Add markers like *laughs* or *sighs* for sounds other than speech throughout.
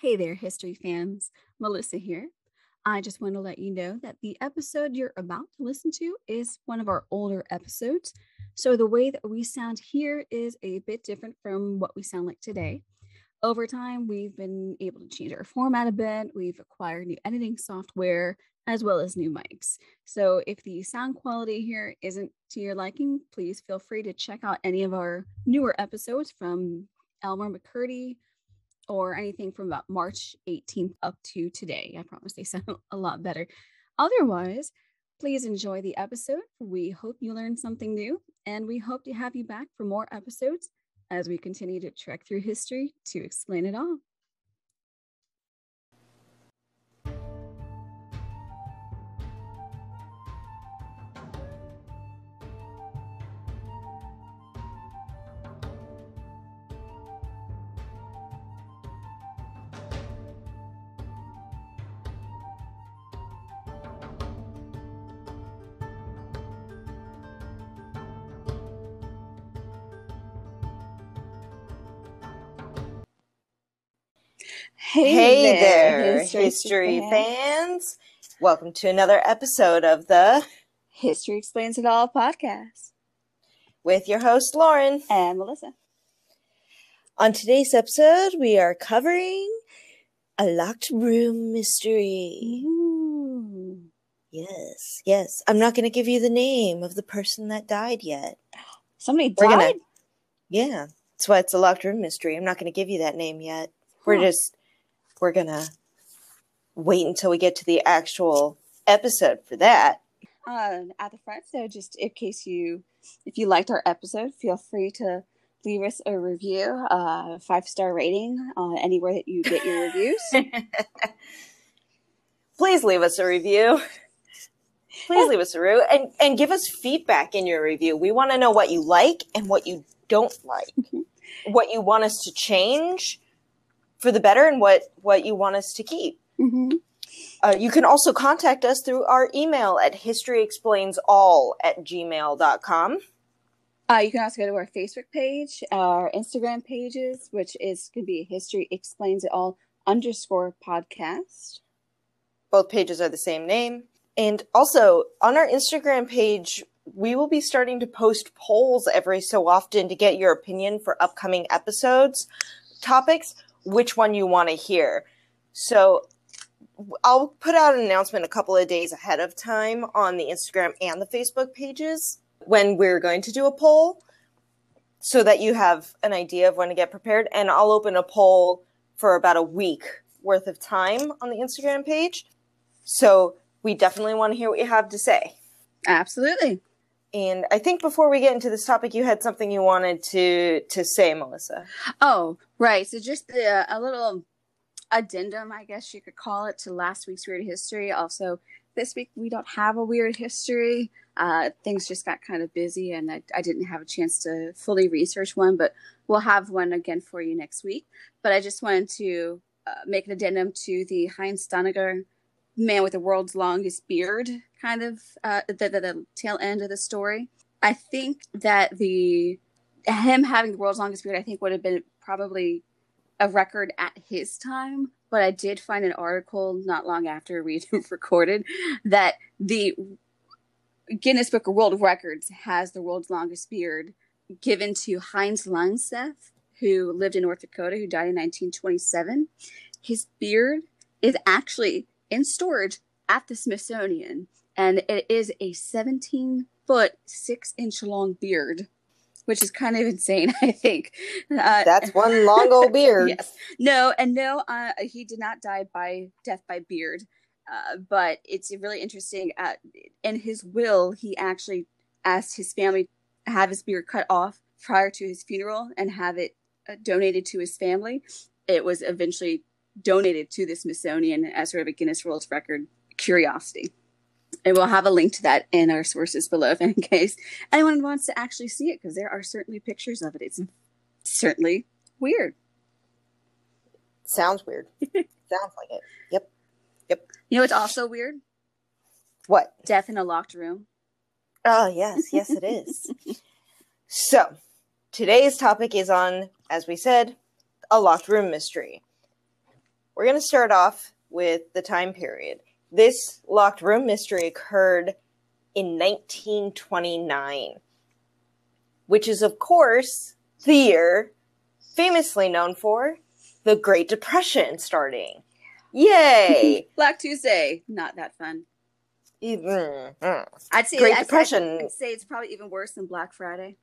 Hey there, history fans. Melissa here. I just want to let you know that the episode you're about to listen to is one of our older episodes. So the way that we sound here is a bit different from what we sound like today. Over time, we've been able to change our format a bit. We've acquired new editing software as well as new mics. So if the sound quality here isn't to your liking, please feel free to check out any of our newer episodes from Elmer McCurdy, or anything from about March 18th up to today. I promise they *laughs* sound a lot better. Otherwise, please enjoy the episode. We hope you learned something new, and we hope to have you back for more episodes as we continue to trek through history to explain it all. Hey, hey there, history, history fans. fans. Welcome to another episode of the History Explains It All podcast with your host, Lauren and Melissa. On today's episode, we are covering a locked room mystery. Ooh. Yes, yes. I'm not going to give you the name of the person that died yet. Somebody died? Gonna, yeah, that's why it's a locked room mystery. I'm not going to give you that name yet. Huh. We're just we're gonna wait until we get to the actual episode for that. Uh, at the front, so just in case you, if you liked our episode, feel free to leave us a review, uh, five star rating uh, anywhere that you get your reviews. *laughs* Please leave us a review. Please leave us a review and, and give us feedback in your review. We want to know what you like and what you don't like, mm-hmm. what you want us to change, for the better and what what you want us to keep. Mm-hmm. Uh, you can also contact us through our email at historyexplainsall at gmail.com. Uh, you can also go to our Facebook page, our Instagram pages, which is going to be History Explains It All underscore podcast. Both pages are the same name. And also on our Instagram page, we will be starting to post polls every so often to get your opinion for upcoming episodes topics which one you want to hear. So I'll put out an announcement a couple of days ahead of time on the Instagram and the Facebook pages when we're going to do a poll so that you have an idea of when to get prepared. And I'll open a poll for about a week worth of time on the Instagram page. So we definitely want to hear what you have to say. Absolutely. And I think before we get into this topic, you had something you wanted to to say, Melissa. Oh, right. So just uh, a little addendum, I guess you could call it, to last week's weird history. Also, this week we don't have a weird history. Uh, things just got kind of busy, and I, I didn't have a chance to fully research one. But we'll have one again for you next week. But I just wanted to uh, make an addendum to the Heinz Staudinger man with the world's longest beard kind of uh, the, the, the tail end of the story. I think that the him having the world's longest beard, I think would have been probably a record at his time. But I did find an article not long after we *laughs* recorded that the Guinness Book of World Records has the world's longest beard given to Heinz Langseth, who lived in North Dakota, who died in 1927. His beard is actually in storage at the Smithsonian, and it is a 17 foot, six inch long beard, which is kind of insane, *laughs* I think. Uh, That's one long old beard. *laughs* yes. No, and no, uh, he did not die by death by beard. Uh, but it's really interesting. Uh, in his will, he actually asked his family to have his beard cut off prior to his funeral and have it uh, donated to his family. It was eventually donated to the Smithsonian as sort of a Guinness World Record curiosity. And we'll have a link to that in our sources below in case anyone wants to actually see it, because there are certainly pictures of it. It's certainly weird. Sounds weird. *laughs* Sounds like it. Yep. Yep. You know what's also weird? What? Death in a locked room. Oh, yes. Yes, it is. *laughs* so, today's topic is on, as we said, a locked room mystery. We're going to start off with the time period. This locked room mystery occurred in 1929, which is, of course, the year famously known for the Great Depression starting. Yay! *laughs* Black Tuesday, not that fun. Even, mm. I'd say Great I'd, Depression. I'd say it's probably even worse than Black Friday.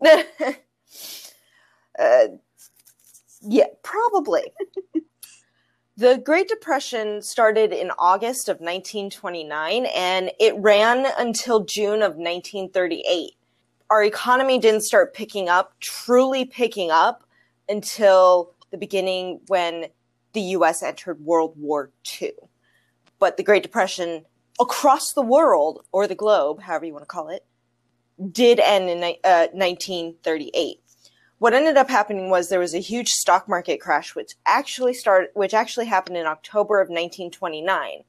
*laughs* uh, yeah, probably. *laughs* the Great Depression started in August of 1929 and it ran until June of 1938. Our economy didn't start picking up, truly picking up, until the beginning when the US entered World War II. But the Great Depression across the world, or the globe, however you want to call it, did end in uh, 1938. What ended up happening was there was a huge stock market crash, which actually started, which actually happened in October of 1929.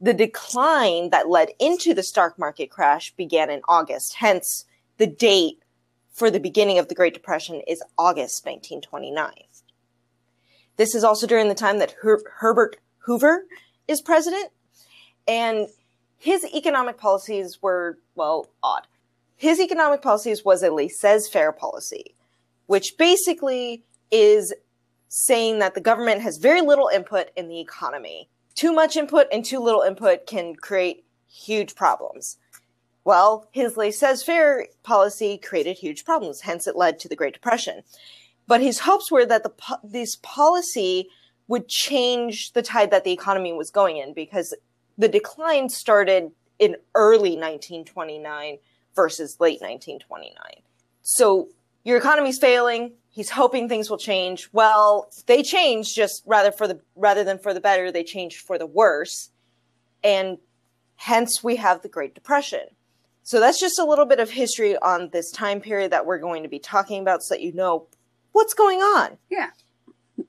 The decline that led into the stock market crash began in August. Hence, the date for the beginning of the Great Depression is August 1929. This is also during the time that Her- Herbert Hoover is president, and his economic policies were, well, odd. His economic policies was a laissez-faire policy, which basically is saying that the government has very little input in the economy. Too much input and too little input can create huge problems. Well, his laissez-faire policy created huge problems, hence it led to the Great Depression. But his hopes were that the this policy would change the tide that the economy was going in because the decline started in early 1929 versus late 1929. So your economy's failing. He's hoping things will change. Well, they changed just rather for the rather than for the better, they changed for the worse. And hence we have the Great Depression. So that's just a little bit of history on this time period that we're going to be talking about so that you know what's going on. Yeah.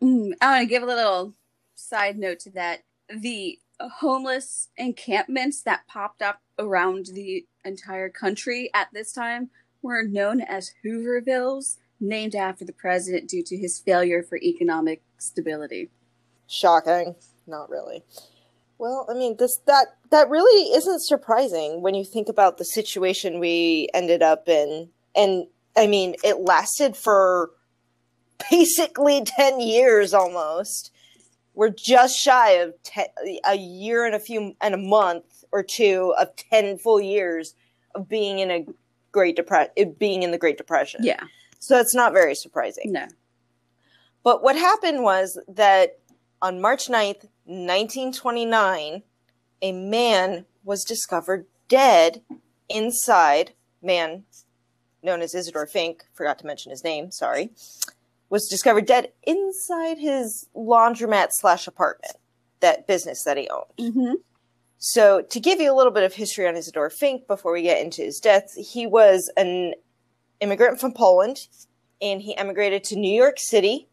Mm, I want to give a little side note to that. The homeless encampments that popped up around the entire country at this time were known as Hoovervilles, named after the president due to his failure for economic stability. Shocking. Not really. Well, I mean, this that that really isn't surprising when you think about the situation we ended up in. And I mean, it lasted for *laughs* basically 10 years almost. We're just shy of ten, a year and a few and a month or two of 10 full years of being in a Great Depression, being in the Great Depression. Yeah. So it's not very surprising. No. But what happened was that on March 9th, 1929, a man was discovered dead inside, man known as Isidore Fink, forgot to mention his name, sorry, was discovered dead inside his laundromat slash apartment, that business that he owned. Mm-hmm. So, to give you a little bit of history on Isidore Fink before we get into his death, he was an immigrant from Poland and he emigrated to New York City.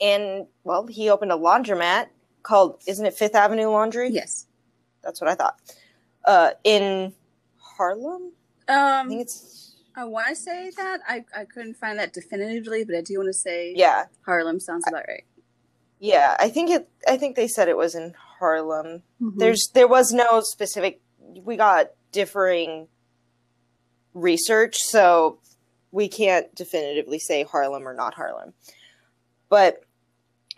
And, well, he opened a laundromat called, isn't it Fifth Avenue Laundry? Yes. That's what I thought. Uh, in Harlem? I think Um, it's, I want to say that I, I couldn't find that definitively, but I do want to say yeah. Harlem sounds about right. Yeah, I think it, I think they said it was in Harlem. Mhm. There's, there was no specific, we got differing research, so we can't definitively say Harlem or not Harlem. But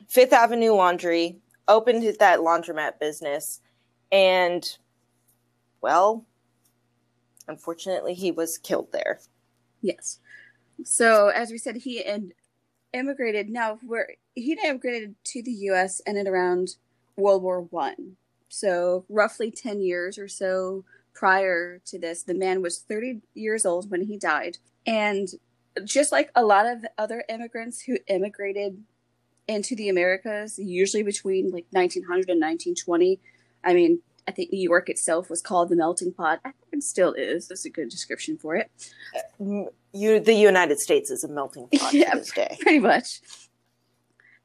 Fifth Avenue Laundry opened that laundromat business, and well, unfortunately, he was killed there. Yes. So as we said, he and immigrated. Now, where he immigrated to the U.S. and at around World War One. So roughly ten years or so prior to this, the man was thirty years old when he died, and just like a lot of other immigrants who immigrated into the Americas, usually between like 1900 and 1920. I mean, I think New York itself was called the melting pot. I think it still is. That's a good description for it. Uh, you, the United States is a melting *laughs* pot Yeah. to this day. pretty much.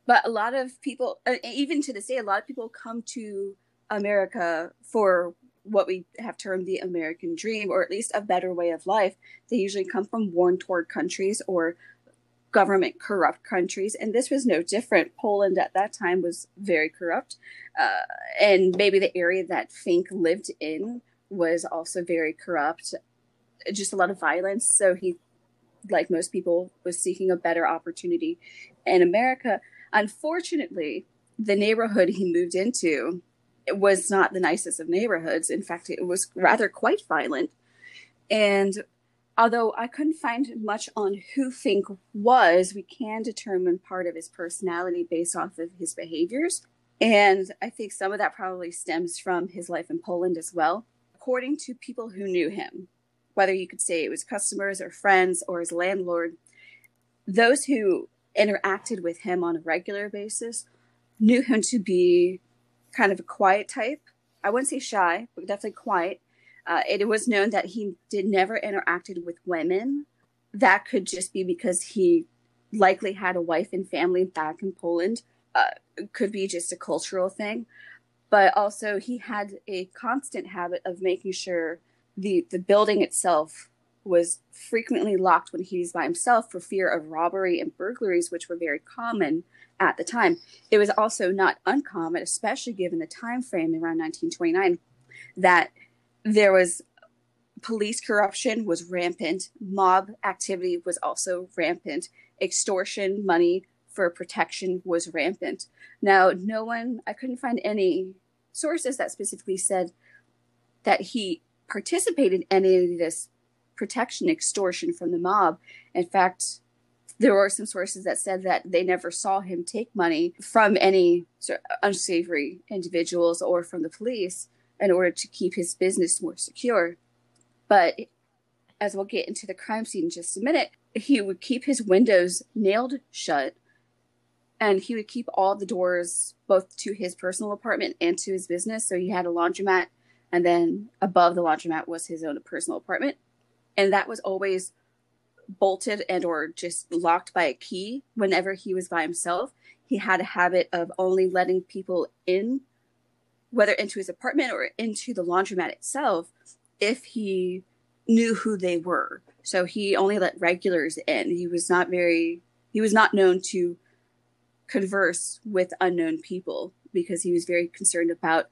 But a lot of people, uh, even to this day, a lot of people come to America for what we have termed the American dream, or at least a better way of life. They usually come from war torn countries or government corrupt countries, and this was no different. Poland at that time was very corrupt, uh, and maybe the area that Fink lived in was also very corrupt. Just a lot of violence. So he, like most people, was seeking a better opportunity in America. Unfortunately, the neighborhood he moved into was not the nicest of neighborhoods. In fact, it was rather quite violent. And although I couldn't find much on who Fink was, we can determine part of his personality based off of his behaviors. And I think some of that probably stems from his life in Poland as well. According to people who knew him, whether you could say it was customers or friends or his landlord, those who interacted with him on a regular basis knew him to be kind of a quiet type. I wouldn't say shy, but definitely quiet. Uh, it was known that he did never interacted with women. That could just be because he likely had a wife and family back in Poland. Uh, could be just a cultural thing, but also he had a constant habit of making sure the the building itself was frequently locked when he was by himself for fear of robbery and burglaries, which were very common at the time. It was also not uncommon, especially given the time frame around 1929, that there was police corruption was rampant, mob activity was also rampant, extortion, money for protection was rampant. Now, no one, I couldn't find any sources that specifically said that he participated in any of this protection extortion from the mob. In fact, there were some sources that said that they never saw him take money from any unsavory individuals or from the police in order to keep his business more secure. But as we'll get into the crime scene in just a minute, he would keep his windows nailed shut and he would keep all the doors both to his personal apartment and to his business. So he had a laundromat, and then above the laundromat was his own personal apartment. And that was always bolted and or just locked by a key. Whenever he was by himself he had a habit of only letting people in whether into his apartment or into the laundromat itself if he knew who they were. So he only let regulars in. He was not very he was not known to converse with unknown people because he was very concerned about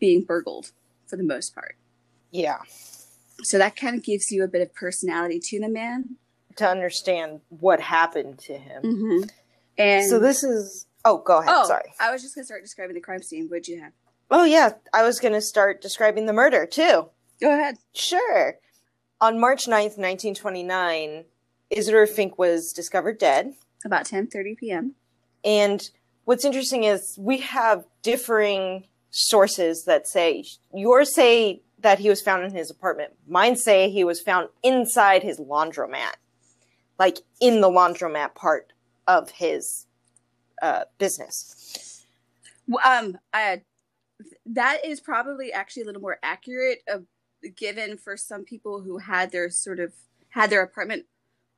being burgled for the most part. Yeah so that kind of gives you a bit of personality to the man to understand what happened to him. Mm-hmm. And so this is. Oh, go ahead. Oh, Sorry. I was just gonna start describing the crime scene. What'd you have? Oh yeah, I was gonna start describing the murder too. Go ahead. Sure. On March 9th, 1929, Isidore Fink was discovered dead. About 10:30 p.m. And what's interesting is we have differing sources that say yours say that he was found in his apartment. Mine say he was found inside his laundromat like in the laundromat part of his uh, business. Um, I, that is probably actually a little more accurate, uh, given for some people who had their sort of had their apartment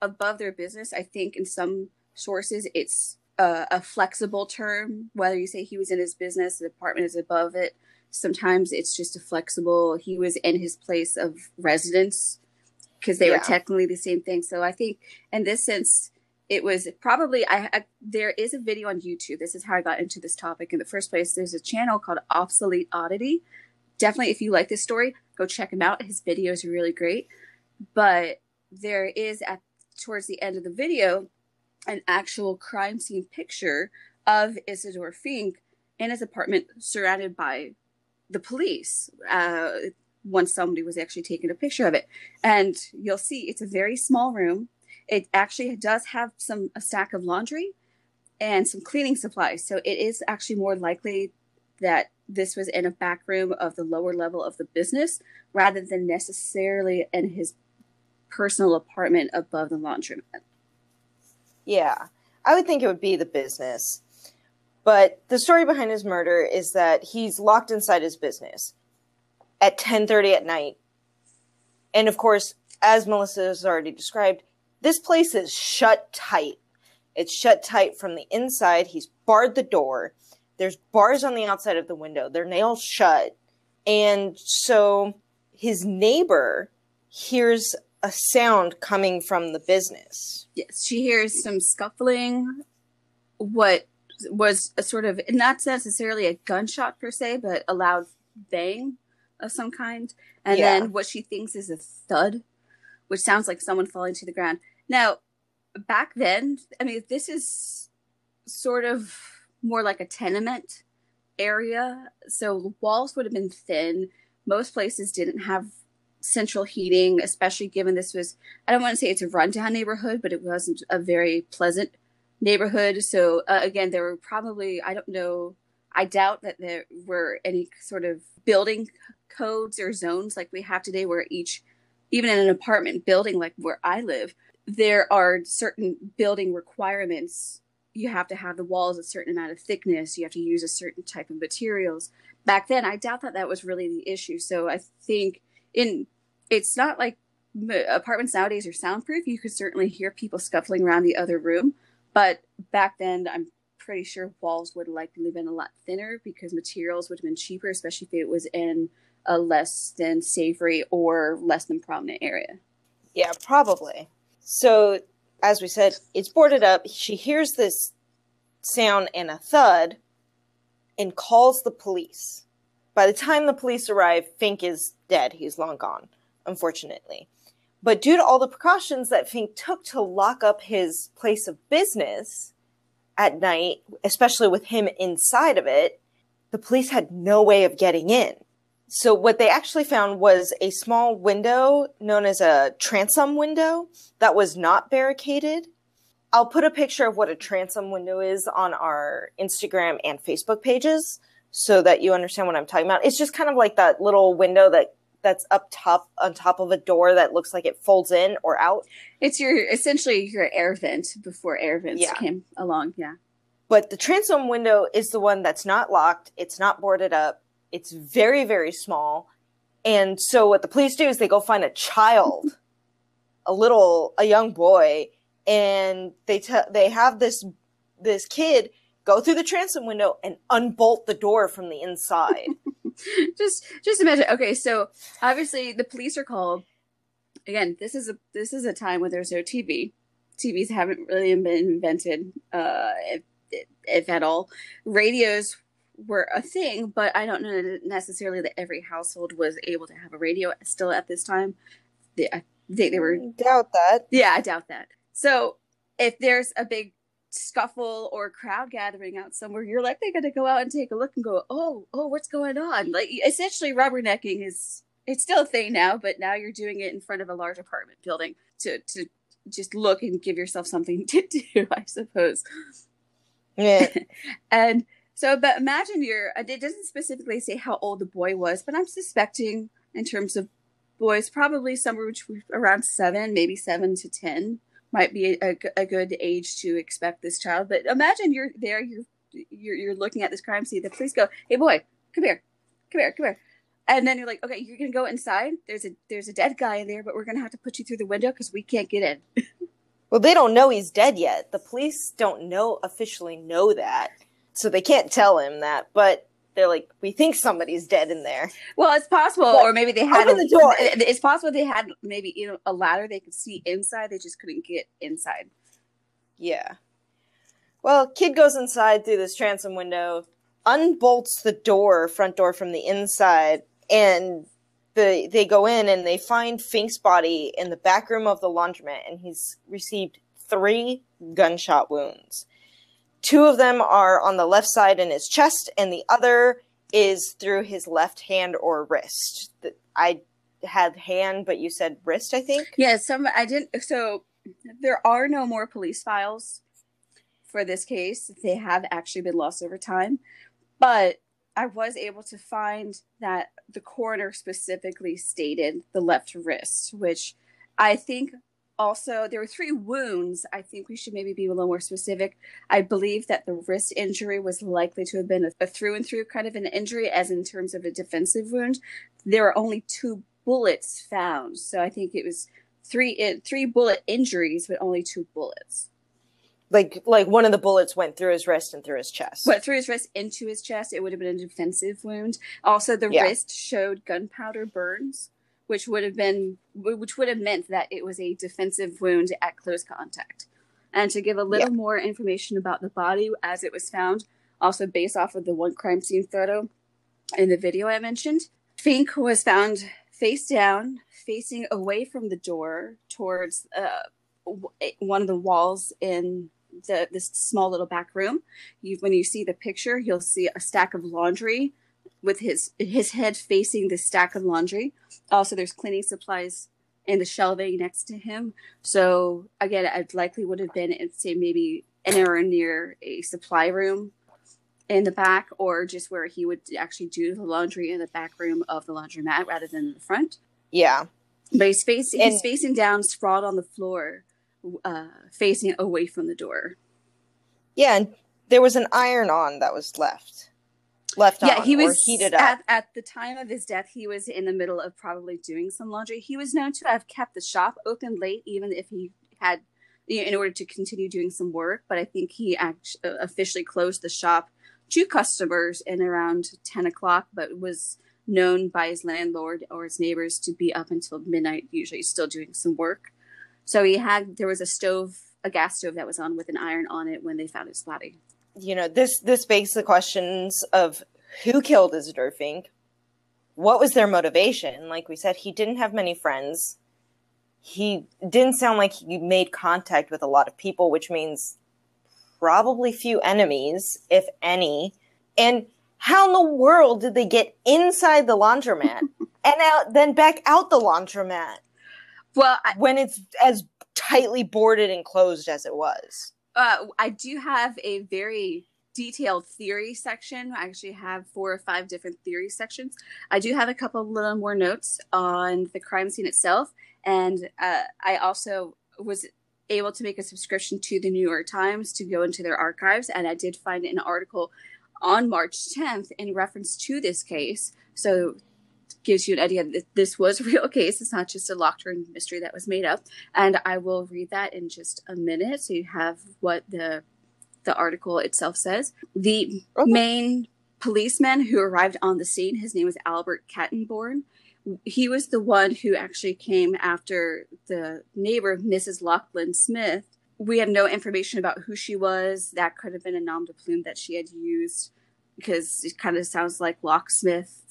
above their business. I think in some sources it's a, a flexible term. Whether you say he was in his business, the apartment is above it. Sometimes it's just a flexible. He was in his place of residence because they yeah. were technically the same thing. So I think in this sense, it was probably I, I, there is a video on YouTube. This is how I got into this topic in the first place. There's a channel called Obsolete Oddity. Definitely, if you like this story, go check him out. His videos are really great. But there is at towards the end of the video an actual crime scene picture of Isidore Fink in his apartment, surrounded by the police. Uh, once somebody was actually taking a picture of it. And you'll see it's a very small room. It actually does have some a stack of laundry and some cleaning supplies. So it is actually more likely that this was in a back room of the lower level of the business rather than necessarily in his personal apartment above the laundromat. Yeah, I would think it would be the business. But the story behind his murder is that he's locked inside his business at 10:30 at night. And of course, as Melissa has already described, this place is shut tight. It's shut tight from the inside. He's barred the door. There's bars on the outside of the window. They're nailed shut. And so his neighbor hears a sound coming from the business. Yes, she hears some scuffling. What was a sort of not necessarily a gunshot per se, but a loud bang of some kind, and Yeah. then what she thinks is a thud, which sounds like someone falling to the ground. Now, back then, I mean, this is sort of more like a tenement area, so walls would have been thin. Most places didn't have central heating, especially given this was I don't want to say it's a rundown neighborhood, but it wasn't a very pleasant neighborhood. So uh, again, there were probably I don't know. I doubt that there were any sort of building codes or zones like we have today, where each, even in an apartment building like where I live, there are certain building requirements. You have to have the walls a certain amount of thickness. You have to use a certain type of materials. Back then, I doubt that that was really the issue. So I think in it's not like apartments nowadays are soundproof. You could certainly hear people scuffling around the other room, but back then, I'm pretty sure walls would likely been a lot thinner because materials would have been cheaper, especially if it was in a less than savory or less than prominent area. Yeah, probably. So, as we said, it's boarded up. She hears this sound and a thud and calls the police. By the time the police arrive, Fink is dead. He's long gone, unfortunately. But due to all the precautions that Fink took to lock up his place of business at night, especially with him inside of it, the police had no way of getting in. So what they actually found was a small window known as a transom window that was not barricaded. I'll put a picture of what a transom window is on our Instagram and Facebook pages so that you understand what I'm talking about. It's just kind of like that little window that that's up top on top of a door that looks like it folds in or out. It's your essentially your air vent before air vents Yeah. came along. Yeah. But the transom window is the one that's not locked, it's not boarded up, it's very, very small. And so what the police do is they go find a child, *laughs* a little, a young boy, and they tell they have this this kid go through the transom window and unbolt the door from the inside. *laughs* just just imagine okay so obviously the police are called again this is a this is a time when there's no tv tvs haven't really been invented uh if, if at all radios were a thing but i don't know necessarily that every household was able to have a radio still at this time they, I think they were Doubt that. yeah, I doubt that. So if there's a big scuffle or crowd gathering out somewhere, you're likely going to go out and take a look and go, "Oh, oh, what's going on?" Like essentially, rubbernecking is it's still a thing now, but now you're doing it in front of a large apartment building to to just look and give yourself something *laughs* to do, I suppose. Yeah. *laughs* And so, but imagine you're, it doesn't specifically say how old the boy was, but I'm suspecting in terms of boys, probably somewhere between around seven, maybe seven to 10 might be a, a good age to expect this child. But imagine you're there, you're, you're, you're looking at this crime scene. The police go, Hey boy, come here, come here, come here. And then you're like, okay, you're gonna go inside. There's a there's a dead guy in there, but we're gonna have to put you through the window because we can't get in. *laughs* Well, they don't know he's dead yet. The police don't know officially know that. So they can't tell him that, but they're like, we think somebody's dead in there. Well, it's possible, But or maybe they had open the door. *laughs* It's possible they had maybe you know a ladder they could see inside. They just couldn't get inside. Yeah. Well, kid goes inside through this transom window, unbolts the door, front door from the inside, and the they go in and they find Fink's body in the back room of the laundromat, and he's received three gunshot wounds. Two of them are on the left side in his chest, and the other is through his left hand or wrist. I had hand, but you said wrist, I think. Yeah, some I didn't. So there are no more police files for this case. They have actually been lost over time, but I was able to find that the coroner specifically stated the left wrist, which I think also there were three wounds. I think we should maybe be a little more specific. I believe that the wrist injury was likely to have been a, a through and through kind of an injury, as in terms of a defensive wound. There are only two bullets found, so I think it was three it, three bullet injuries, but only two bullets. Like like one of the bullets went through his wrist and through his chest. But through his wrist into his chest, it would have been a defensive wound. Also, the Yeah. wrist showed gunpowder burns, which would have been which would have meant that it was a defensive wound at close contact. And to give a little yeah. more information about the body as it was found, also based off of the one crime scene photo in the video I mentioned, Fink was found face down, facing away from the door towards uh, one of the walls in the this small little back room. You, when you see the picture, you'll see a stack of laundry with his his head facing the stack of laundry. Also, there's cleaning supplies in the shelving next to him. So again, it likely would have been, in say, maybe anywhere near a supply room in the back, or just where he would actually do the laundry in the back room of the laundromat rather than in the front. Yeah, but he's facing and- he's facing down, sprawled on the floor, uh, facing away from the door. Yeah, and there was an iron on that was left left yeah, he was heated up. At, at, the time of his death, he was in the middle of probably doing some laundry. He was known to have kept the shop open late, even if he had, you know, in order to continue doing some work. But I think he act- uh, officially closed the shop to customers in around 10 o'clock, but was known by his landlord or his neighbors to be up until midnight, usually still doing some work. So he had, there was a stove, a gas stove that was on with an iron on it when they found his body you know this this begs the questions of who killed Isidore Fink, what was their motivation? Like we said, he didn't have many friends. He didn't sound like he made contact with a lot of people, which means probably few enemies, if any. And how in the world did they get inside the laundromat *laughs* and out then back out the laundromat? Well, I, when it's as tightly boarded and closed as it was uh, I do have a very detailed theory section. I actually have four or five different theory sections. I do have a couple little more notes on the crime scene itself, and uh, I also was able to make a subscription to the New York Times to go into their archives, and I did find an article on March 10th in reference to this case. So gives you an idea that this was a *laughs* real case. It's not just a locked room mystery that was made up. And I will read that in just a minute, so you have what the the article itself says. The okay. main policeman who arrived on the scene, his name was Albert Kattenborn. He was the one who actually came after the neighbor, Mrs. Locklan Smith. We have no information about who she was. That could have been a nom de plume that she had used because it kind of sounds like locksmith.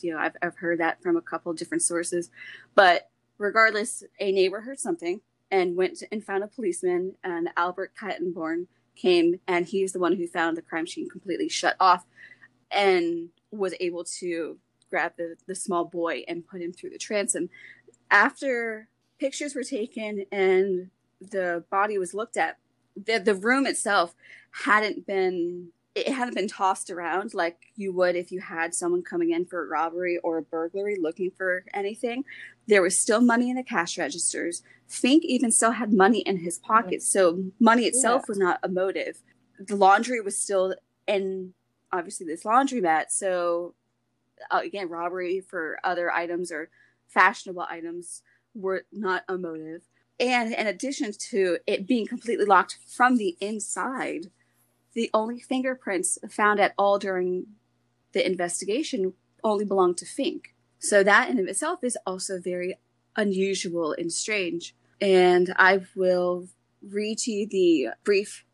You know, I've, I've heard that from a couple different sources. But regardless, a neighbor heard something and went and found a policeman, and Albert Kattenborn came, and he's the one who found the crime scene completely shut off and was able to grab the, the small boy and put him through the transom. After pictures were taken and the body was looked at, the, the room itself hadn't been it hadn't been tossed around like you would if you had someone coming in for a robbery or a burglary looking for anything. There was still money in the cash registers. Fink even still had money in his pockets, so money itself yeah. was not a motive. The laundry was still in obviously this laundromat, so uh, again, robbery for other items or fashionable items were not a motive. And in addition to it being completely locked from the inside, the only fingerprints found at all during the investigation only belonged to Fink. So that in itself is also very unusual and strange. And I will read to you the brief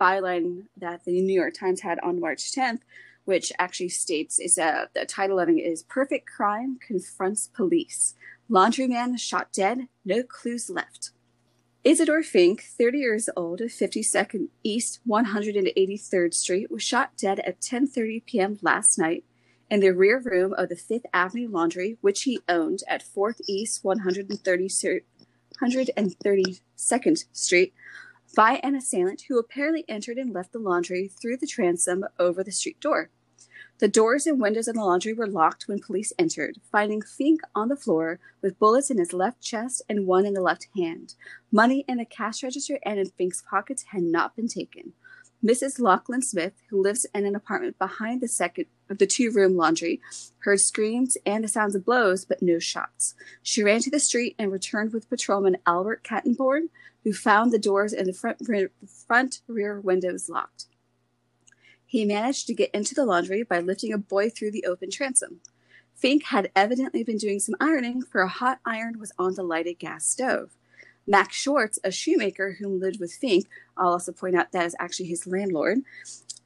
byline that the New York Times had on March 10th, which actually states is a, the title of it is Perfect Crime Confronts Police. Laundryman shot dead, no clues left. Isidore Fink, 30 years old, of 52nd East 183rd Street, was shot dead at 10:30 p.m. last night in the rear room of the Fifth Avenue Laundry, which he owned at 4th East 132nd Street, by an assailant who apparently entered and left the laundry through the transom over the street door. The doors and windows of the laundry were locked when police entered, finding Fink on the floor with bullets in his left chest and one in the left hand. Money in the cash register and in Fink's pockets had not been taken. Mrs. Locklan Smith, who lives in an apartment behind the second of the two-room laundry, heard screams and the sounds of blows, but no shots. She ran to the street and returned with patrolman Albert Kattenborn, who found the doors and the front, front rear windows locked. He managed to get into the laundry by lifting a boy through the open transom. Fink had evidently been doing some ironing, for a hot iron was on the lighted gas stove. Max Schwartz, a shoemaker whom lived with Fink, I'll also point out that is actually his landlord,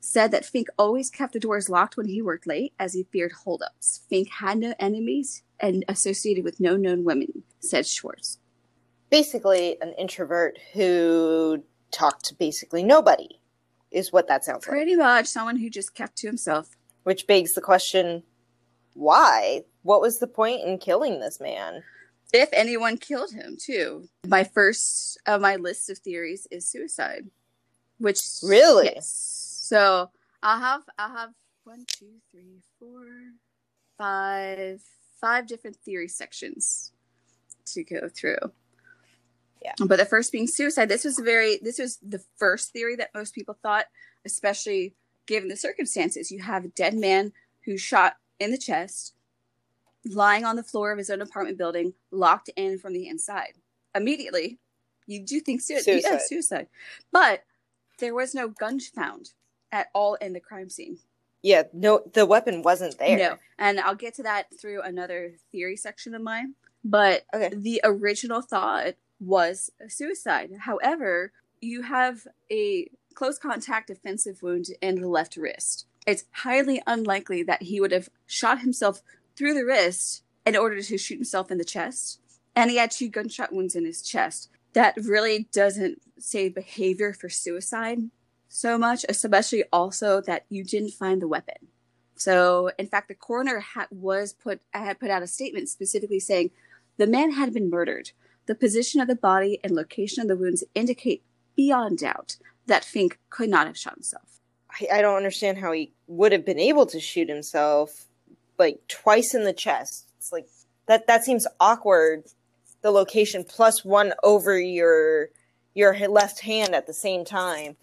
said that Fink always kept the doors locked when he worked late, as he feared holdups. Fink had no enemies and associated with no known women, said Schwartz. Basically, an introvert who talked to basically nobody, is what that sounds like. Pretty much someone who just kept to himself. Which begs the question why? What was the point in killing this man? If anyone killed him, too. My first of my list of theories is suicide. Which Really? Yes. So I'll have I'll have one, two, three, four, five, five different theory sections to go through. Yeah. But the first being suicide. This was very this was the first theory that most people thought, especially given the circumstances. You have a dead man who's shot in the chest, lying on the floor of his own apartment building, locked in from the inside. Immediately, you do think sui- Suicide. Yeah, suicide. But there was no gun found at all in the crime scene. Yeah, no, the weapon wasn't there. No. And I'll get to that through another theory section of mine. But Okay. the original thought was a suicide. However, you have a close contact offensive wound in the left wrist. It's highly unlikely that he would have shot himself through the wrist in order to shoot himself in the chest. And he had two gunshot wounds in his chest. That really doesn't say behavior for suicide so much, especially also that you didn't find the weapon. So, in fact, the coroner ha- was put had put out a statement specifically saying the man had been murdered. The position of the body and location of the wounds indicate beyond doubt that Fink could not have shot himself. I, I don't understand how he would have been able to shoot himself like twice in the chest. It's like that that seems awkward. The location plus one over your your left hand at the same time.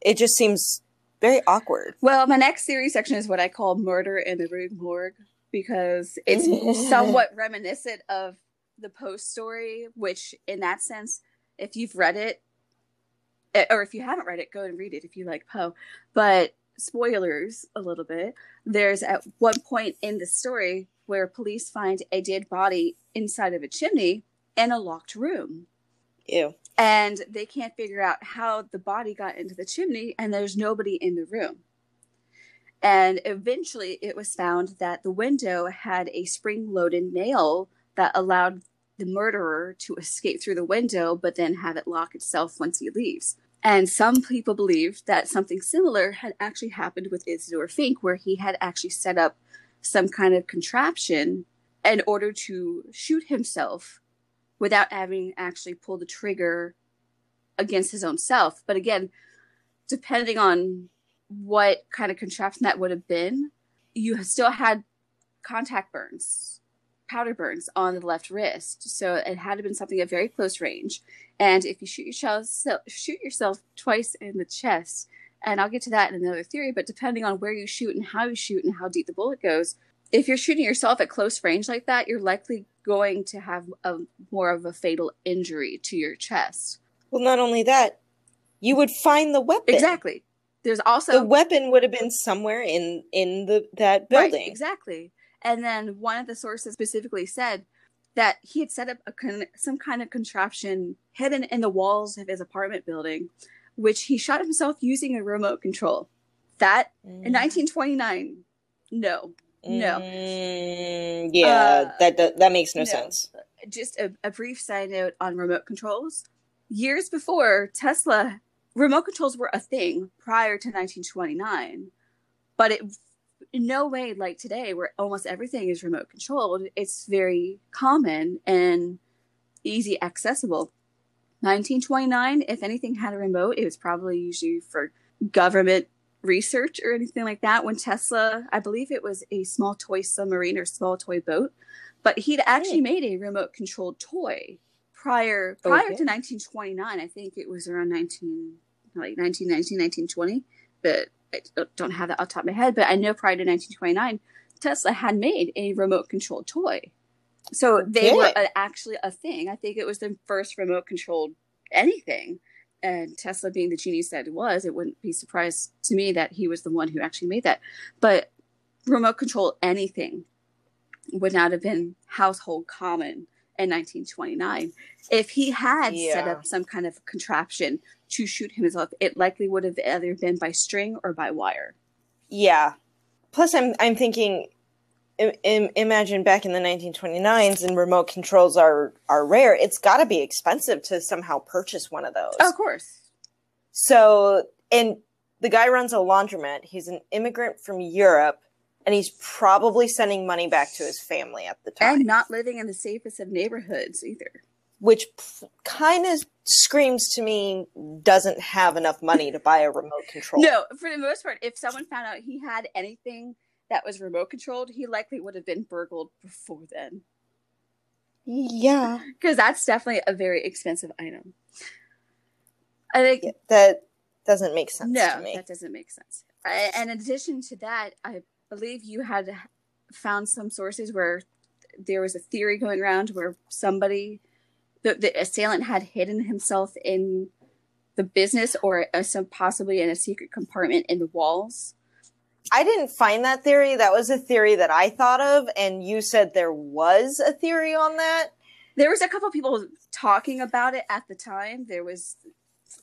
It just seems very awkward. Well, my next series section is what I call Murder in the Morgue because it's *laughs* somewhat reminiscent of the Poe's story, which, in that sense, if you've read it, eh, or if you haven't read it, go and read it if you like Poe. But spoilers a little bit. There's at one point in the story where police find a dead body inside of a chimney in a locked room Ew. and they can't figure out how the body got into the chimney and there's nobody in the room and eventually it was found that the window had a spring loaded nail that allowed the murderer to escape through the window but then have it lock itself once he leaves and some people believe that something similar had actually happened with Isidore Fink, where he had actually set up some kind of contraption in order to shoot himself without having actually pulled the trigger against his own self. But again, depending on what kind of contraption that would have been, you still had contact burns, powder burns on the left wrist. So it had to have been something at very close range. And if you shoot yourself, shoot yourself twice in the chest, and I'll get to that in another theory, but depending on where you shoot and how you shoot and how deep the bullet goes, if you're shooting yourself at close range like that, you're likely going to have a more of a fatal injury to your chest. Well, not only that, you would find the weapon. Exactly. There's also The weapon would have been somewhere in in the that building. Right, exactly. And then one of the sources specifically said that he had set up a con- some kind of contraption hidden in the walls of his apartment building, which he shot himself using a remote control. That in 1929, no, no. Mm, yeah, Uh, that, that that makes no, no. sense. just a, a brief side note on remote controls. Years before Tesla, remote controls were a thing prior to 1929, but it in no way like today where almost everything is remote controlled. It's very common and easy accessible. 1929, if anything had a remote, it was probably usually for government research or anything like that. When Tesla, I believe it was a small toy submarine or small toy boat, but he'd actually made a remote controlled toy prior oh, prior Okay. to 1929. I think it was around 19 like 1919, 1920, but I don't- have that off the top of my head. But I know prior to 1929, Tesla had made a remote controlled toy. So they were a, actually a thing. I think it was the first remote controlled anything. And Tesla, being the genius that it was, it wouldn't be surprised to me that he was the one who actually made that. But remote control anything would not have been household common in 1929. If he had yeah. set up some kind of contraption to shoot himself, it likely would have either been by string or by wire. Yeah. Plus, I'm I'm thinking, Im- imagine back in the 1929s, and remote controls are are rare. It's got to be expensive to somehow purchase one of those. of course. So, and the guy runs a laundromat. He's an immigrant from Europe and he's probably sending money back to his family at the time and not living in the safest of neighborhoods either which kind of screams to me doesn't have enough money to buy a remote control. No for the most part if someone found out he had anything that was remote controlled he likely would have been burgled before then. Yeah. Because that's definitely a very expensive item. I think yeah, that doesn't make sense no that doesn't make sense. I, and in addition to that i believe you had found some sources where there was a theory going around where somebody, the, the assailant, had hidden himself in the business or uh, some possibly in a secret compartment in the walls. I didn't find that theory. That was a theory that I thought of, and you said there was a theory on that. There was a couple of people talking about it at the time. There was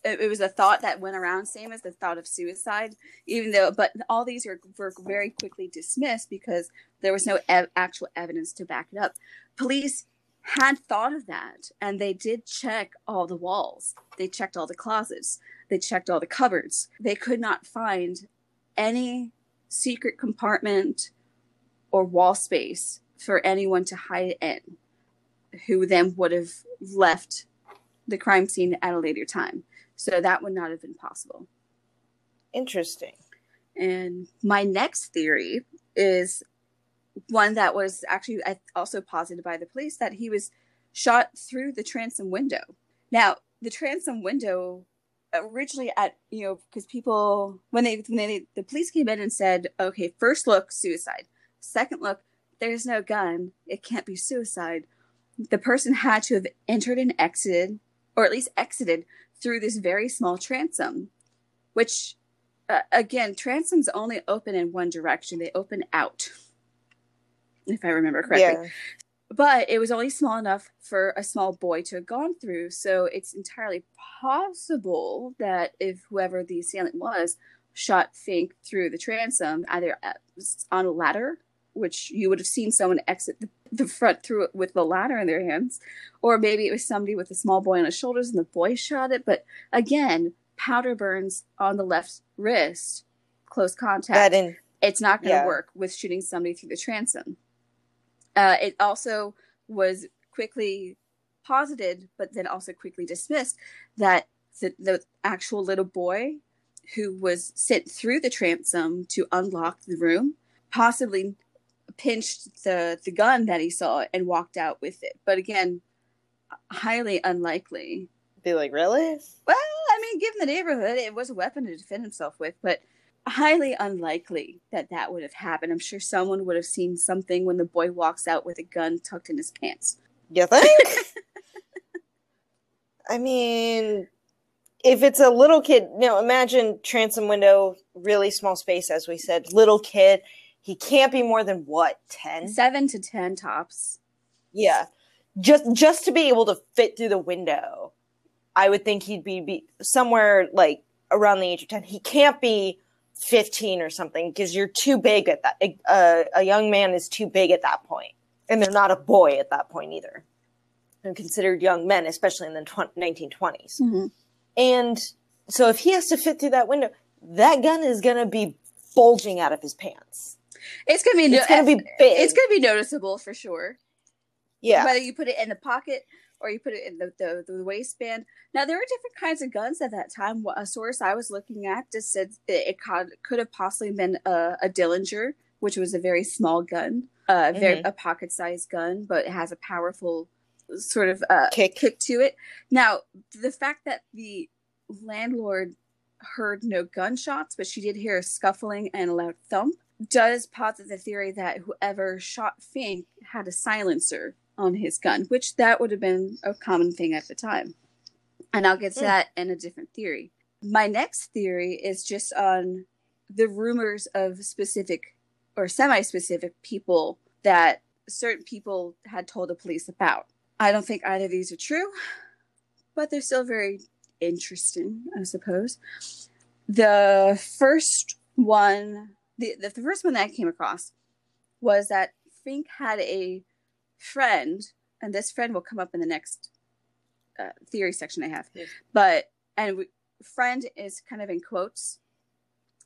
it, it, was a thought that went around, same as the thought of suicide. Even though, but all these were, were very quickly dismissed because there was no ev- actual evidence to back it up. Police had thought of that, and they did check all the walls. They checked all the closets. They checked all the cupboards. They could not find any secret compartment or wall space for anyone to hide in who then would have left the crime scene at a later time. So that would not have been possible. Interesting. And my next theory is one that was actually also posited by the police that he was shot through the transom window. Now, the transom window originally at you know because people when they when they the police came in and said okay first look suicide second look there's no gun it can't be suicide the person had to have entered and exited or at least exited through this very small transom, which, uh, again, transoms only open in one direction. They open out, if I remember correctly. Yeah. But it was only small enough for a small boy to have gone through. So it's entirely possible that if whoever the assailant was shot Fink through the transom, either on a ladder which you would have seen someone exit the, the front through it with the ladder in their hands, or maybe it was somebody with a small boy on his shoulders and the boy shot it. But again, powder burns on the left wrist, close contact. In, it's not going to yeah. work with shooting somebody through the transom. Uh, it also was quickly posited, but then also quickly dismissed that the, the actual little boy who was sent through the transom to unlock the room possibly pinched the the gun that he saw and walked out with it. But again, highly unlikely. Be like, really? Well, I mean, given the neighborhood, it was a weapon to defend himself with, but highly unlikely that that would have happened. I'm sure someone would have seen something when the boy walks out with a gun tucked in his pants. You think? *laughs* I mean, if it's a little kid, you know, imagine transom window, really small space, as we said, little kid he can't be more than what, 10? 7 to 10 tops. Yeah. Just just to be able to fit through the window. I would think he'd be, be somewhere like around the age of 10. He can't be 15 or something because you're too big at that. Uh, a young man is too big at that point. And they're not a boy at that point either. And considered young men, especially in the tw- 1920s. Mm-hmm. And so if he has to fit through that window, that gun is going to be bulging out of his pants. It's gonna be. No- it's gonna be big. It's gonna be noticeable for sure. Yeah. Whether you put it in the pocket or you put it in the, the, the waistband. Now there were different kinds of guns at that time. A source I was looking at just said it could, could have possibly been a, a Derringer, which was a very small gun, uh, mm-hmm. very a pocket-sized gun, but it has a powerful sort of uh, kick kick to it. Now the fact that the landlord heard no gunshots, but she did hear a scuffling and a loud thump does posit the theory that whoever shot Fink had a silencer on his gun, which that would have been a common thing at the time. And I'll get to mm. that in a different theory. My next theory is just on the rumors of specific or semi specific people that certain people had told the police about. I don't think either of these are true, but they're still very interesting, I suppose. The first one, the, the, the first one that I came across was that Fink had a friend, and this friend will come up in the next uh, theory section I have. Yes. But and we, friend is kind of in quotes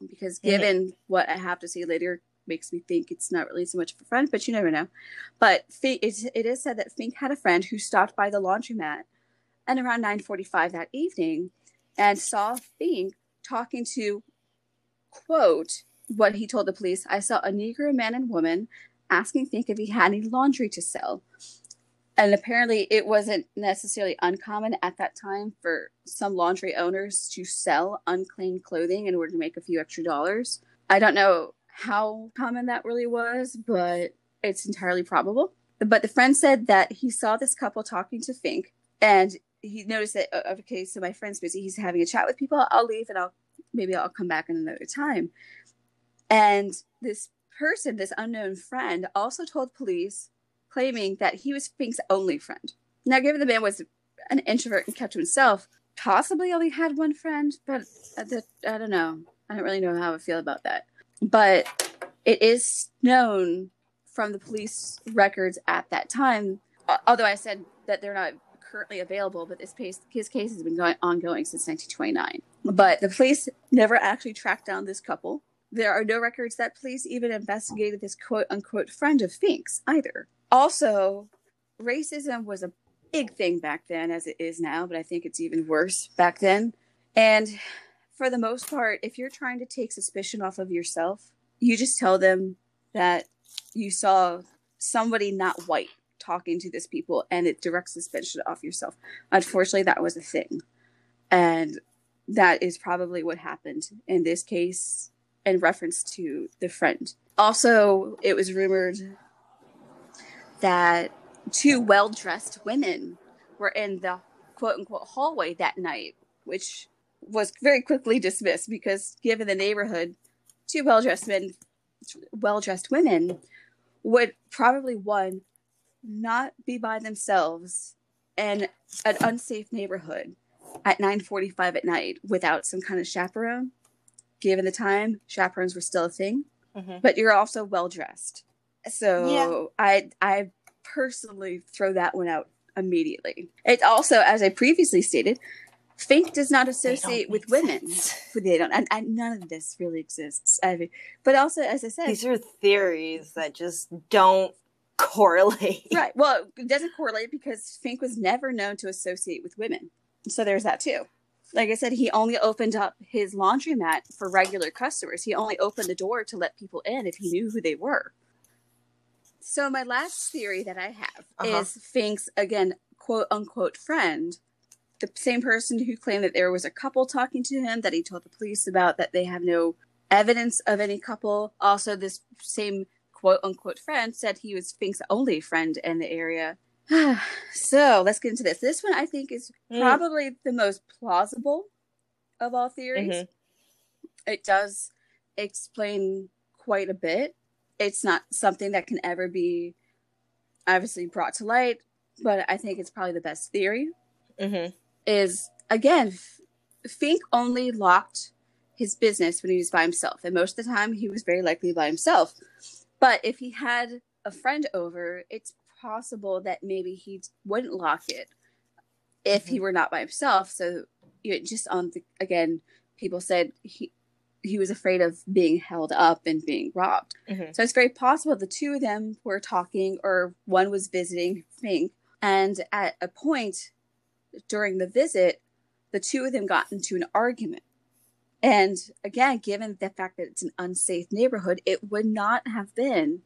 because given what I have to say later makes me think it's not really so much of a friend, but you never know. But Fink, it, it is said that Fink had a friend who stopped by the laundromat and around 9:45 that evening and saw Fink talking to quote what he told the police I saw a Negro man and woman asking Fink if he had any laundry to sell. And apparently, it wasn't necessarily uncommon at that time for some laundry owners to sell unclaimed clothing in order to make a few extra dollars. I don't know how common that really was, but it's entirely probable. But the friend said that he saw this couple talking to Fink, and he noticed that uh, okay, so my friend's busy. He's having a chat with people. I'll leave, and I'll maybe I'll come back in another time. And this person, this unknown friend, also told police, claiming that he was Fink's only friend. Now, given the man was an introvert and kept to himself, possibly only had one friend, but I, don't know. I don't really know how I feel about that. But it is known from the police records at that time, although I said that they're not currently available, but this case, his case has been going ongoing since 1929. But the police never actually tracked down this couple. There are no records that police even investigated this quote unquote friend of Fink's either. Also, racism was a big thing back then, as it is now, but I think it's even worse back then. And for the most part, if you're trying to take suspicion off of yourself, you just tell them that you saw somebody not white talking to this people and it directs suspicion off yourself. Unfortunately, that was a thing. And that is probably what happened in this case in reference to the friend. Also, it was rumored that two well dressed women were in the quote unquote hallway that night, which was very quickly dismissed because, given the neighborhood, two well dressed men, well dressed women would probably one not be by themselves in an unsafe neighborhood at 9:45 at night without some kind of chaperone. Given the time, chaperones were still a thing, Mhm. but you're also well dressed. So Yeah. I I personally throw that one out immediately. It also, as I previously stated, Fink does not associate with women. They don't, and, and none of this really exists. I mean, but also, as I said, These are theories that just don't correlate. *laughs* right. Well, it doesn't correlate because Fink was never known to associate with women. So there's that too. Like I said, he only opened up his laundromat for regular customers. He only opened the door to let people in if he knew who they were. So my last theory that I have Uh-huh. is Fink's again quote unquote friend, the same person who claimed that there was a couple talking to him that he told the police about that they have no evidence of any couple. Also, this same quote unquote friend said he was Fink's only friend in the area. *sighs* so let's get into this. This one I think is Mm. probably the most plausible of all theories. Mhm. It does explain quite a bit. It's not something that can ever be obviously brought to light, but I think it's probably the best theory. Mhm. Is again, Fink only locked his business when he was by himself, and most of the time he was very likely by himself. But if he had a friend over, it's possible that maybe he wouldn't lock it if he were not by himself. So you know, just on the again, people said he he was afraid of being held up and being robbed. Mhm. So it's very possible the two of them were talking, or one was visiting Fink, and at a point during the visit, the two of them got into an argument. And again, given the fact that it's an unsafe neighborhood, it would not have been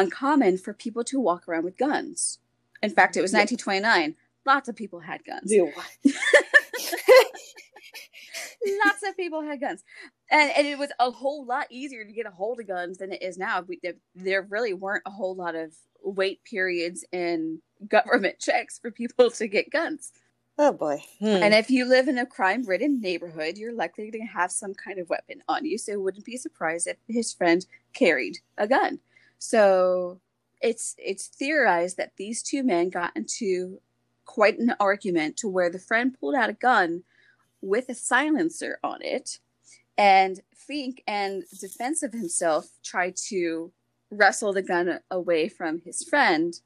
uncommon for people to walk around with guns. In fact, it was 1929. Lots of people had guns. *laughs* Lots of people had guns. And, and it was a whole lot easier to get a hold of guns than it is now. We, there, there really weren't a whole lot of wait periods and *laughs* government checks for people to get guns. oh boy. Hmm. And if you live in a crime ridden neighborhood, you're likely to have some kind of weapon on you. So it wouldn't be surprised if his friend carried a gun. So it's it's theorized that these two men got into quite an argument to where the friend pulled out a gun with a silencer on it. And Fink and defense of himself tried to wrestle the gun away from his friend.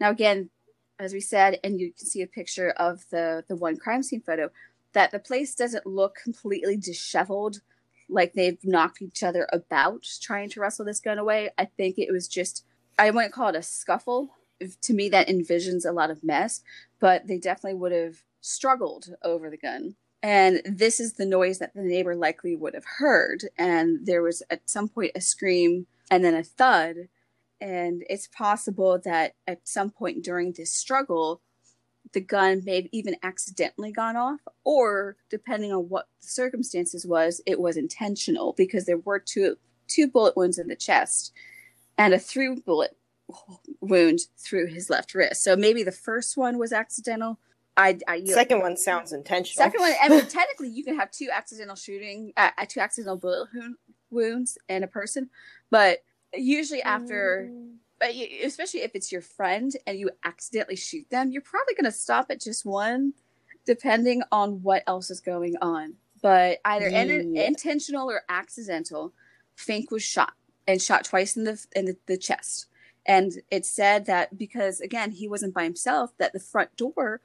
Now again as we said and you can see a picture of the the one crime scene photo that the place doesn't look completely disheveled like they've knocked each other about trying to wrestle this gun away i think it was just I wouldn't call it a scuffle. To me, that envisions a lot of mess, but they definitely would have struggled over the gun. And this is the noise that the neighbor likely would have heard. And there was at some point a scream and then a thud. And it's possible that at some point during this struggle, the gun may have even accidentally gone off, or depending on what the circumstances was, it was intentional because there were two two bullet wounds in the chest and a through bullet wound through his left wrist. So maybe the first one was accidental. I, I second one sounds intentional. Second one, I mean, *laughs* technically, you can have two accidental shooting, uh, uh two accidental bullet wounds in a person, but usually after, mm. But especially if it's your friend and you accidentally shoot them, you're probably going to stop at just one, depending on what else is going on. But either yeah. in, intentional or accidental, Fink was shot and shot twice in the in the, the chest. And it said that because again he wasn't by himself, that the front door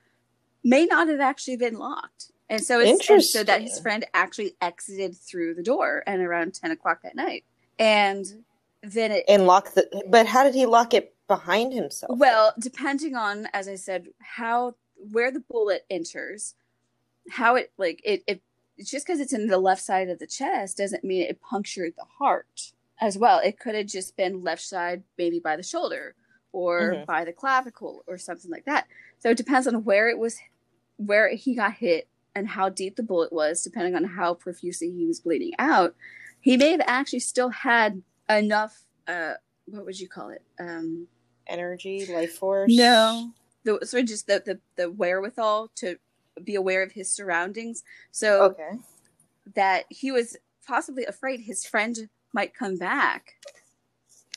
may not have actually been locked. And so it's and so that his friend actually exited through the door and around ten o'clock that night. And then it and lock the but how did he lock it behind himself? Well, depending on, as I said, how where the bullet enters, how it like it, it just because it's in the left side of the chest doesn't mean it punctured the heart as well. It could have just been left side, maybe by the shoulder or mm-hmm. by the clavicle or something like that. So it depends on where it was, where he got hit and how deep the bullet was, depending on how profusely he was bleeding out. He may have actually still had enough, uh, what would you call it? Um, Energy, life force? No. The, sort of just the, the, the wherewithal to be aware of his surroundings. So okay. that he was possibly afraid his friend might come back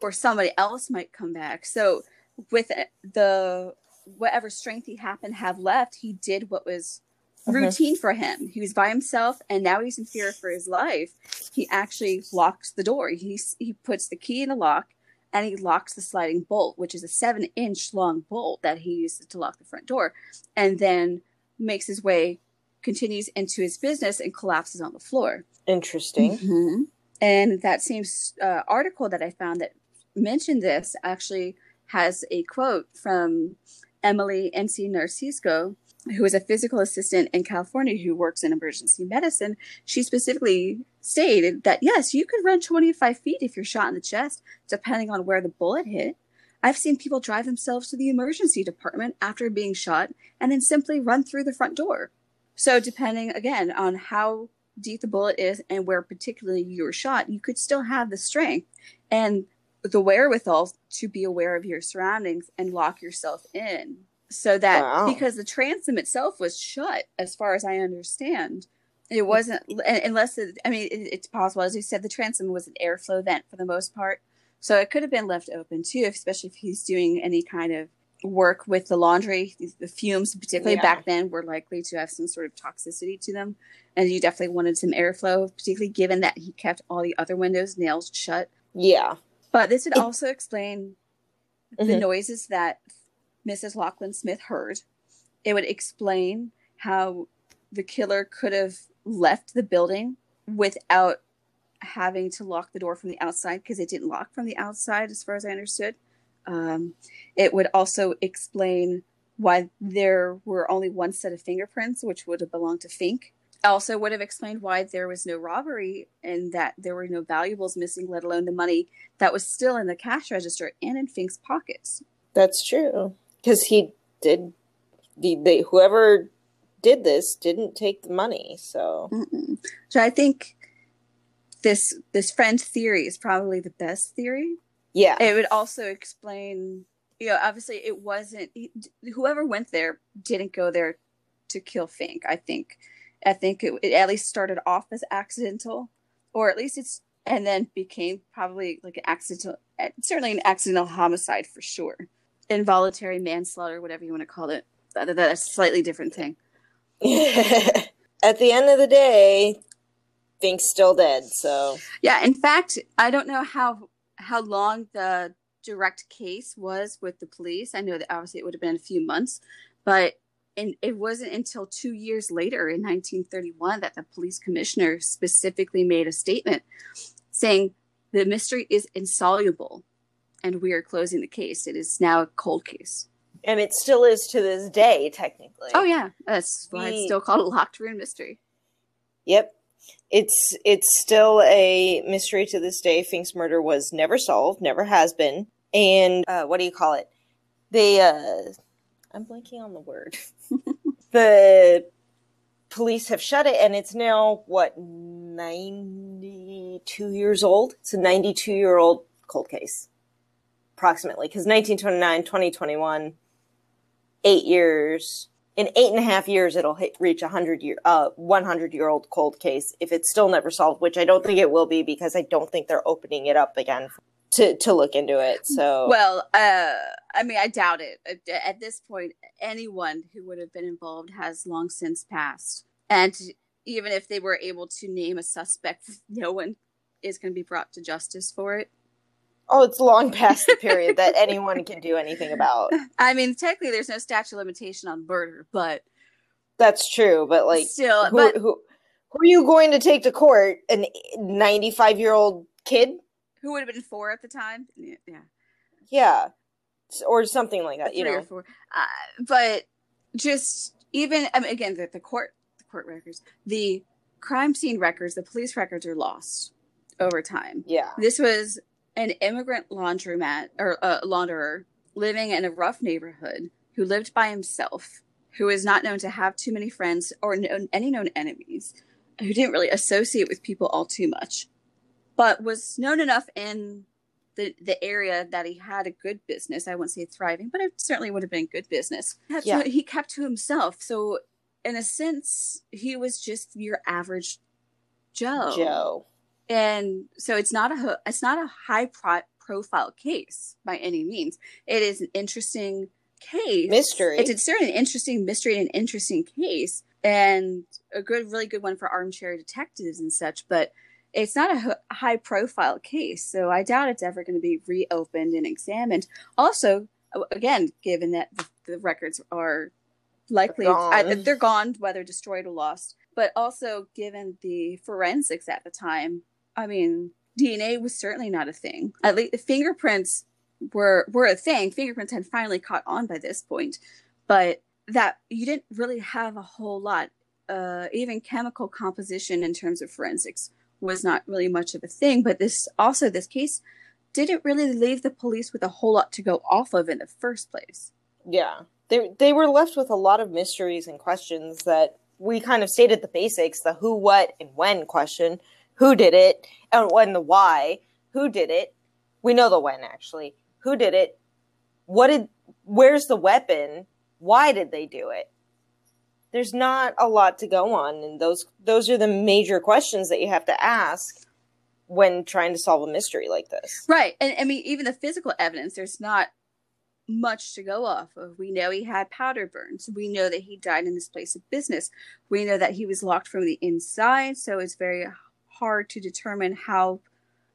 or somebody else might come back. So with the whatever strength he happened to have left, he did what was uh-huh. routine for him. He was by himself and now he's in fear for his life. He actually locks the door. He he puts the key in the lock and he locks the sliding bolt, which is a seven inch long bolt that he uses to lock the front door, and then makes his way, continues into his business and collapses on the floor. Interesting. Mm-hmm. And that same uh, article that I found that mentioned this actually has a quote from Emily NC Narcisco, who is a physical assistant in California who works in emergency medicine. She specifically stated that yes, you could run 25 feet if you're shot in the chest, depending on where the bullet hit. I've seen people drive themselves to the emergency department after being shot and then simply run through the front door. So, depending again on how deep the bullet is and where particularly you were shot, you could still have the strength and the wherewithal to be aware of your surroundings and lock yourself in. So that wow. because the transom itself was shut, as far as I understand, it wasn't unless it, I mean it, it's possible, as you said, the transom was an airflow vent for the most part, so it could have been left open too, especially if he's doing any kind of work with the laundry. The fumes, particularly yeah. back then, were likely to have some sort of toxicity to them. And you definitely wanted some airflow, particularly given that he kept all the other windows nailed shut. Yeah. But this would also explain mm-hmm. the noises that Mrs. Locklan Smith heard. It would explain how the killer could have left the building without having to lock the door from the outside because it didn't lock from the outside, as far as I understood. Um, it would also explain why there were only one set of fingerprints, which would have belonged to Fink. Also, would have explained why there was no robbery and that there were no valuables missing, let alone the money that was still in the cash register and in Fink's pockets. That's true, because he did. The, they whoever did this didn't take the money, so. Mm-mm. So I think this this friend theory is probably the best theory yeah. It would also explain, you know, obviously it wasn't, whoever went there didn't go there to kill Fink. I think, I think it, it at least started off as accidental, or at least it's and then became probably like an accidental, eh, certainly an accidental homicide for sure, involuntary manslaughter, whatever you want to call it. That, that's a slightly different thing. *laughs* At the end of the day, Fink's still dead. So yeah, in fact, I don't know how how long the direct case was with the police. I know that obviously it would have been a few months, but and it wasn't until two years later in 1931 that the police commissioner specifically made a statement saying the mystery is insoluble and we are closing the case. It is now a cold case. And it still is to this day, technically. Oh yeah, that's why it's still called a locked room mystery. Yep, it's it's still a mystery to this day. Fink's murder was never solved, never has been. And uh, what do you call it? They uh, I'm blanking on the word. *laughs* the police have shut it, and it's now what 92 years old. It's a 92 year old cold case, approximately, because 1929, 2021, eight years. In eight and a half years, it'll hit, reach a hundred year, uh, 100 year old cold case if it's still never solved, which I don't think it will be because I don't think they're opening it up again to to look into it. So well, uh, I mean, I doubt it. At this point, anyone who would have been involved has long since passed, and even if they were able to name a suspect, *laughs* no one is going to be brought to justice for it. Oh, it's long *laughs* past the period that anyone can do anything about. I mean, technically, there's no statute limitation on murder, but that's true. But like, still, who, but, who, who are you going to take to court? An 95 year old kid? who would have been four at the time. Yeah, yeah, or something like that. Three you know, or four. Uh, but just even I mean, again, the, the court, the court records, the crime scene records, the police records are lost over time. Yeah, this was an immigrant laundromat or uh, launderer living in a rough neighborhood who lived by himself, who is not known to have too many friends or known, any known enemies, who didn't really associate with people all too much but was known enough in the the area that he had a good business. I wouldn't say thriving, but it certainly would have been good business. Yeah. he kept to himself. So in a sense, he was just your average Joe. Joe. And so it's not a it's not a high pro- profile case by any means. It is an interesting case. Mystery. It's certainly an interesting mystery and an interesting case and a good really good one for armchair detectives and such, but it's not a high profile case, so I doubt it's ever going to be reopened and examined. Also, again, given that the, the records are likely they're gone. I, they're gone, whether destroyed or lost, but also given the forensics at the time, I mean, DNA was certainly not a thing. At least fingerprints were were a thing. Fingerprints had finally caught on by this point, but that you didn't really have a whole lot. Uh, even chemical composition in terms of forensics was not really much of a thing. But this also this case didn't really leave the police with a whole lot to go off of in the first place. Yeah. They they were left with a lot of mysteries and questions that we kind of stated the basics, the who, what, and when question. Who did it? Oh, and when the why. Who did it? We know the when actually. Who did it? What did where's the weapon? Why did they do it? there's not a lot to go on and those those are the major questions that you have to ask when trying to solve a mystery like this right and i mean even the physical evidence there's not much to go off of we know he had powder burns we know that he died in this place of business we know that he was locked from the inside so it's very hard to determine how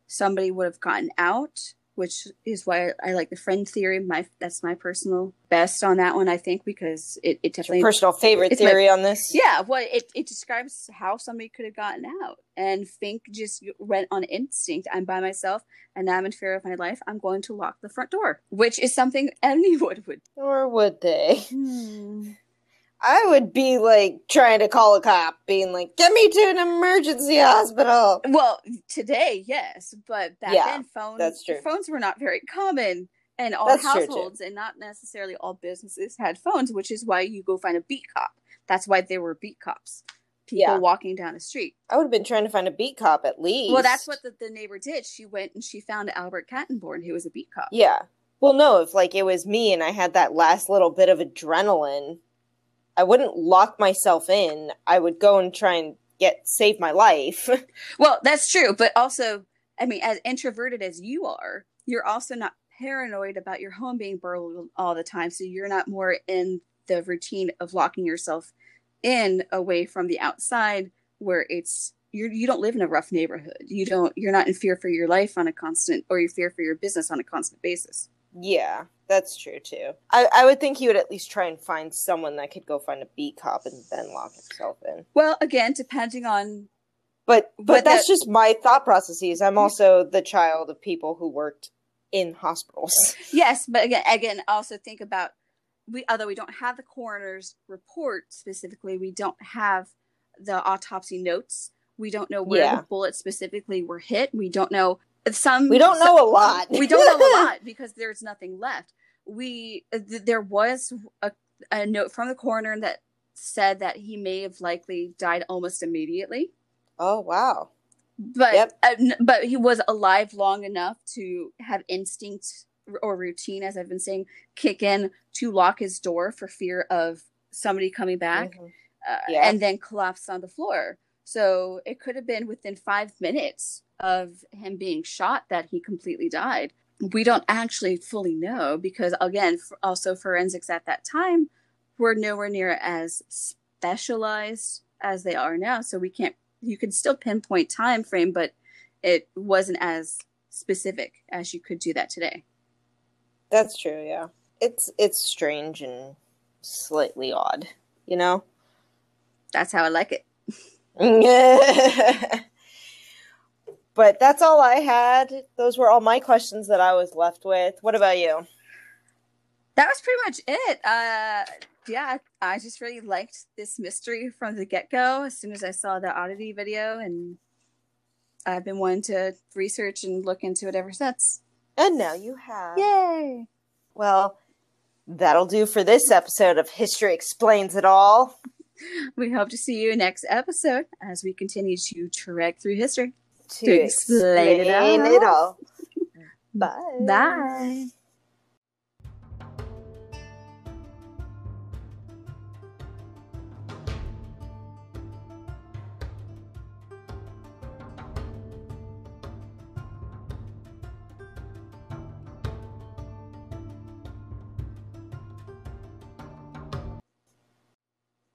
somebody would have gotten out which is why I like the friend theory. My that's my personal best on that one. I think because it, it definitely personal favorite theory my, on this. Yeah, well, it it describes how somebody could have gotten out, and Fink just went on instinct. I'm by myself, and I'm in fear of my life. I'm going to lock the front door, which is something *laughs* anyone would. Or would they? Hmm. I would be like trying to call a cop, being like, "Get me to an emergency hospital." Well, today, yes, but back yeah, then, phones that's true. phones were not very common, and all that's households and not necessarily all businesses had phones, which is why you go find a beat cop. That's why there were beat cops. People yeah. walking down the street. I would have been trying to find a beat cop at least. Well, that's what the, the neighbor did. She went and she found Albert Kattenborn, who was a beat cop. Yeah. Well, no, if like it was me and I had that last little bit of adrenaline I wouldn't lock myself in. I would go and try and get save my life. *laughs* well, that's true, but also I mean, as introverted as you are, you're also not paranoid about your home being burgled all the time. So you're not more in the routine of locking yourself in away from the outside where it's you're you don't live in a rough neighborhood. You don't you're not in fear for your life on a constant or you fear for your business on a constant basis. Yeah, that's true too. I, I would think he would at least try and find someone that could go find a beat cop and then lock himself in. Well, again, depending on But but, But that's that- just my thought processes. I'm also the child of people who worked in hospitals. *laughs* Yes, but again, again, also think about we. Although we don't have the coroner's report specifically, we don't have the autopsy notes. We don't know where Yeah. the bullets specifically were hit. We don't know some. We don't know a lot. we don't know a *laughs* lot because there's nothing left. We th- there was a, a note from the coroner that said that he may have likely died almost immediately Oh wow. but Yep. uh, but he was alive long enough to have instinct or routine as i've been saying kick in to lock his door for fear of somebody coming back Mhm. uh, Yeah. and then collapsed on the floor so it could have been within five minutes of him being shot that he completely died we don't actually fully know because again f- also forensics at that time were nowhere near as specialized as they are now so we can't you can still pinpoint time frame but it wasn't as specific as you could do that today That's true, yeah. It's it's strange and slightly odd, you know? that's how i like it *laughs* *laughs* but that's all I had. Those were all my questions that I was left with. What about you? that was pretty much it uh yeah i just really liked this mystery from the get-go as soon as i saw the oddity video and i've been wanting to research and look into it ever since And now you have. yay Well, that'll do for this episode of History Explains It All. *laughs* we hope to see you next episode as we continue to trek through history To To explain it all. it all. *laughs* Bye. bye